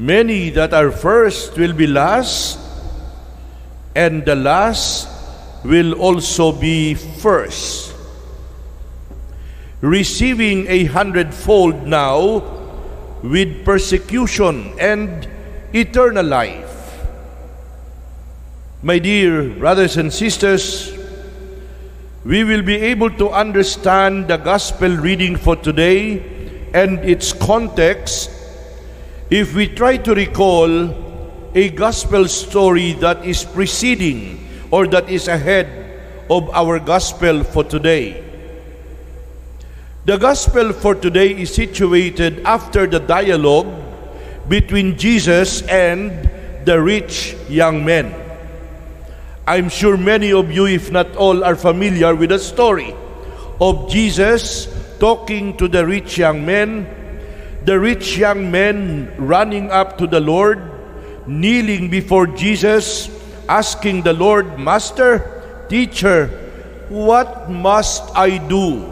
Many that are first will be last, and the last will also be first. Receiving a hundredfold now with persecution and eternal life. My dear brothers and sisters, we will be able to understand the gospel reading for today and its context if we try to recall a gospel story that is preceding or that is ahead of our gospel for today. The gospel for today is situated after the dialogue between Jesus and the rich young man. I'm sure many of you, if not all, are familiar with the story of Jesus talking to the rich young man, the rich young man running up to the Lord, kneeling before Jesus, asking the Lord, Master, Teacher, what must I do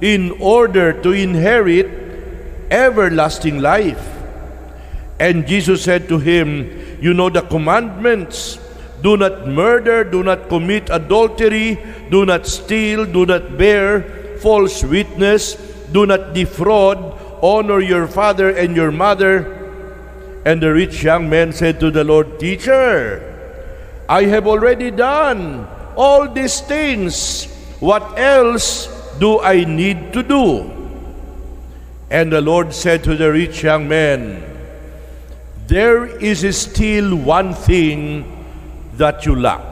in order to inherit everlasting life? And Jesus said to him, You know the commandments. Do not murder, do not commit adultery, do not steal, do not bear false witness, do not defraud, honor your father and your mother. And the rich young man said to the Lord, Teacher, I have already done all these things. What else do I need to do? And the Lord said to the rich young man, There is still one thing that you lack.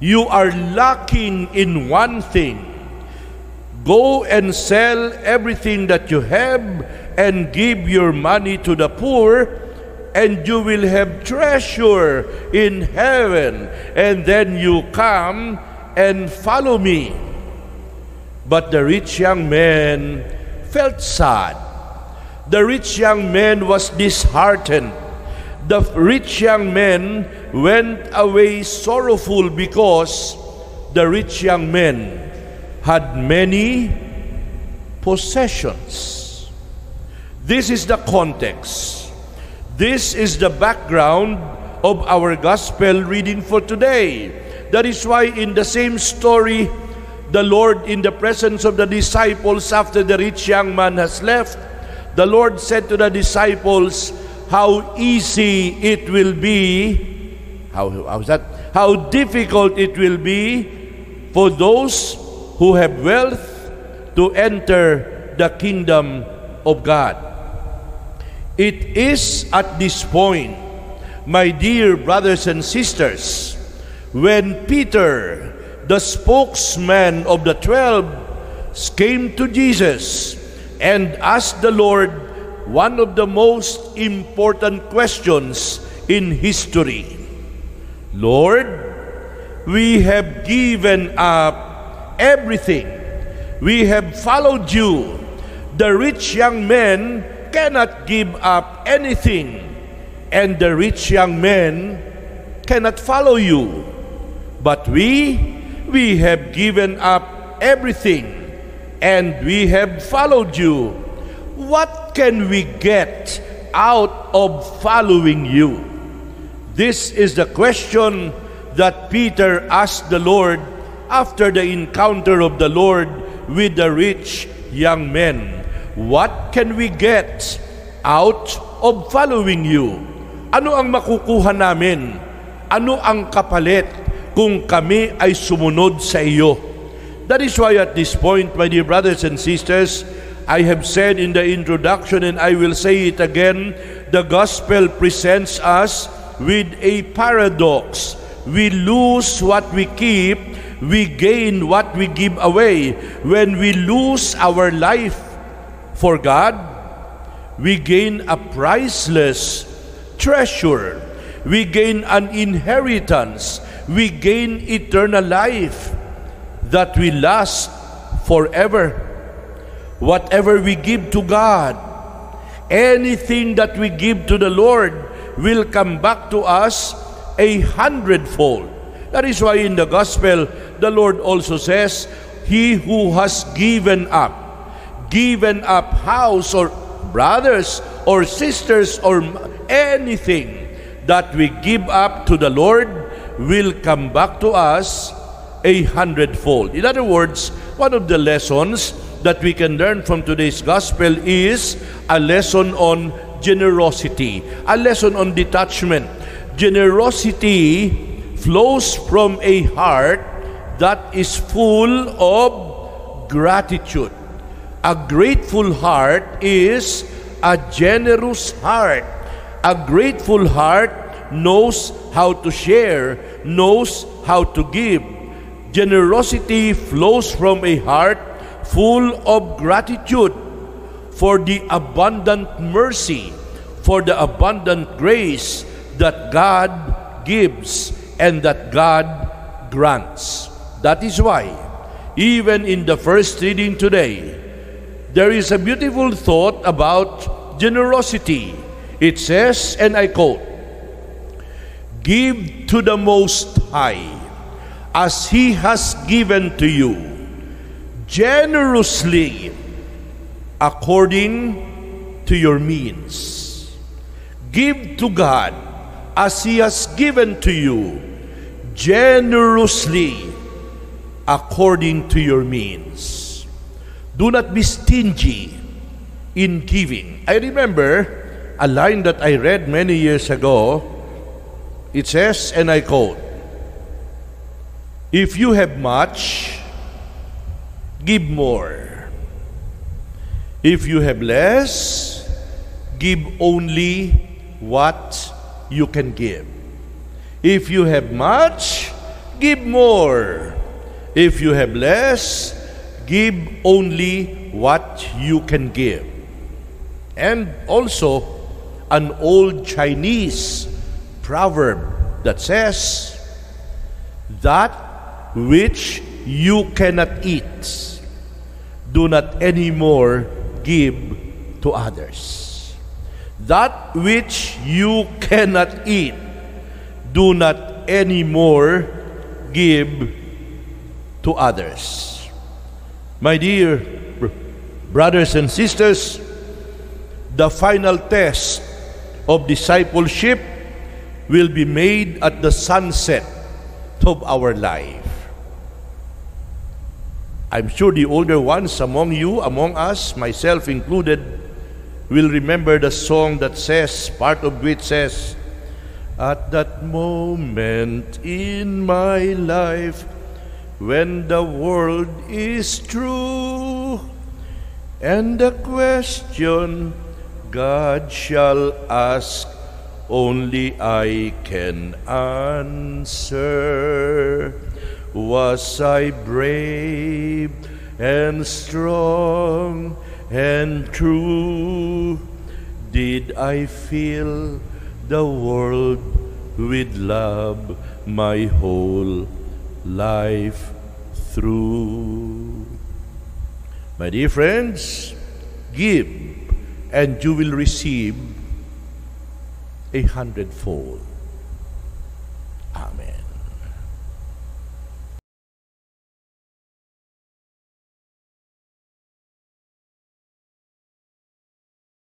You are lacking in one thing. Go and sell everything that you have and give your money to the poor and you will have treasure in heaven. And then you come and follow me. But the rich young man felt sad. The rich young man was disheartened. The rich young man went away sorrowful because the rich young man had many possessions. This is the context. This is the background of our gospel reading for today. That is why in the same story, the Lord in the presence of the disciples after the rich young man has left, the Lord said to the disciples, how easy it will be, how, how's that? How difficult it will be for those who have wealth to enter the kingdom of God. It is at this point, my dear brothers and sisters, when Peter, the spokesman of the twelve, came to Jesus and asked the Lord one of the most important questions in history. Lord, we have given up everything. We have followed you. The rich young man cannot give up anything, and the rich young man cannot follow you. But we, we have given up everything, and we have followed you. What can we get out of following you? This is the question that Peter asked the Lord after the encounter of the Lord with the rich young men. What can we get out of following you? Ano ang makukuha namin? Ano ang kapalit kung kami ay sumunod sa iyo? That is why at this point, my dear brothers and sisters, I have said in the introduction and I will say it again, the gospel presents us with a paradox. We lose what we keep, we gain what we give away. When we lose our life, for God, we gain a priceless treasure. We gain an inheritance. We gain eternal life that will last forever. Whatever we give to God, anything that we give to the Lord will come back to us a hundredfold. That is why in the gospel, the Lord also says, He who has given up given up house or brothers or sisters or anything that we give up to the Lord will come back to us a hundredfold. In other words, one of the lessons that we can learn from today's gospel is a lesson on generosity, a lesson on detachment. Generosity flows from a heart that is full of gratitude. A grateful heart is a generous heart. A grateful heart knows how to share, knows how to give. Generosity flows from a heart full of gratitude for the abundant mercy, for the abundant grace that God gives and that God grants. That is why, even in the first reading today, there is a beautiful thought about generosity. It says, and I quote, Give to the Most High as He has given to you, generously according to your means. Give to God as He has given to you, generously according to your means. Do not be stingy in giving. I remember a line that I read many years ago. It says, and I quote, If you have much, give more. If you have less, give only what you can give. If you have much, give more. If you have less, give only what you can give. And also, an old Chinese proverb that says, That which you cannot eat, do not anymore give to others. That which you cannot eat, do not anymore give to others. My dear brothers and sisters, the final test of discipleship will be made at the sunset of our life. I'm sure the older ones among you, among us, myself included, will remember the song that says, part of which says, At that moment in my life, when the world is true, and the question God shall ask, only I can answer. Was I brave and strong and true? Did I fill the world with love my whole life through? My dear friends, give and you will receive a hundredfold. Amen.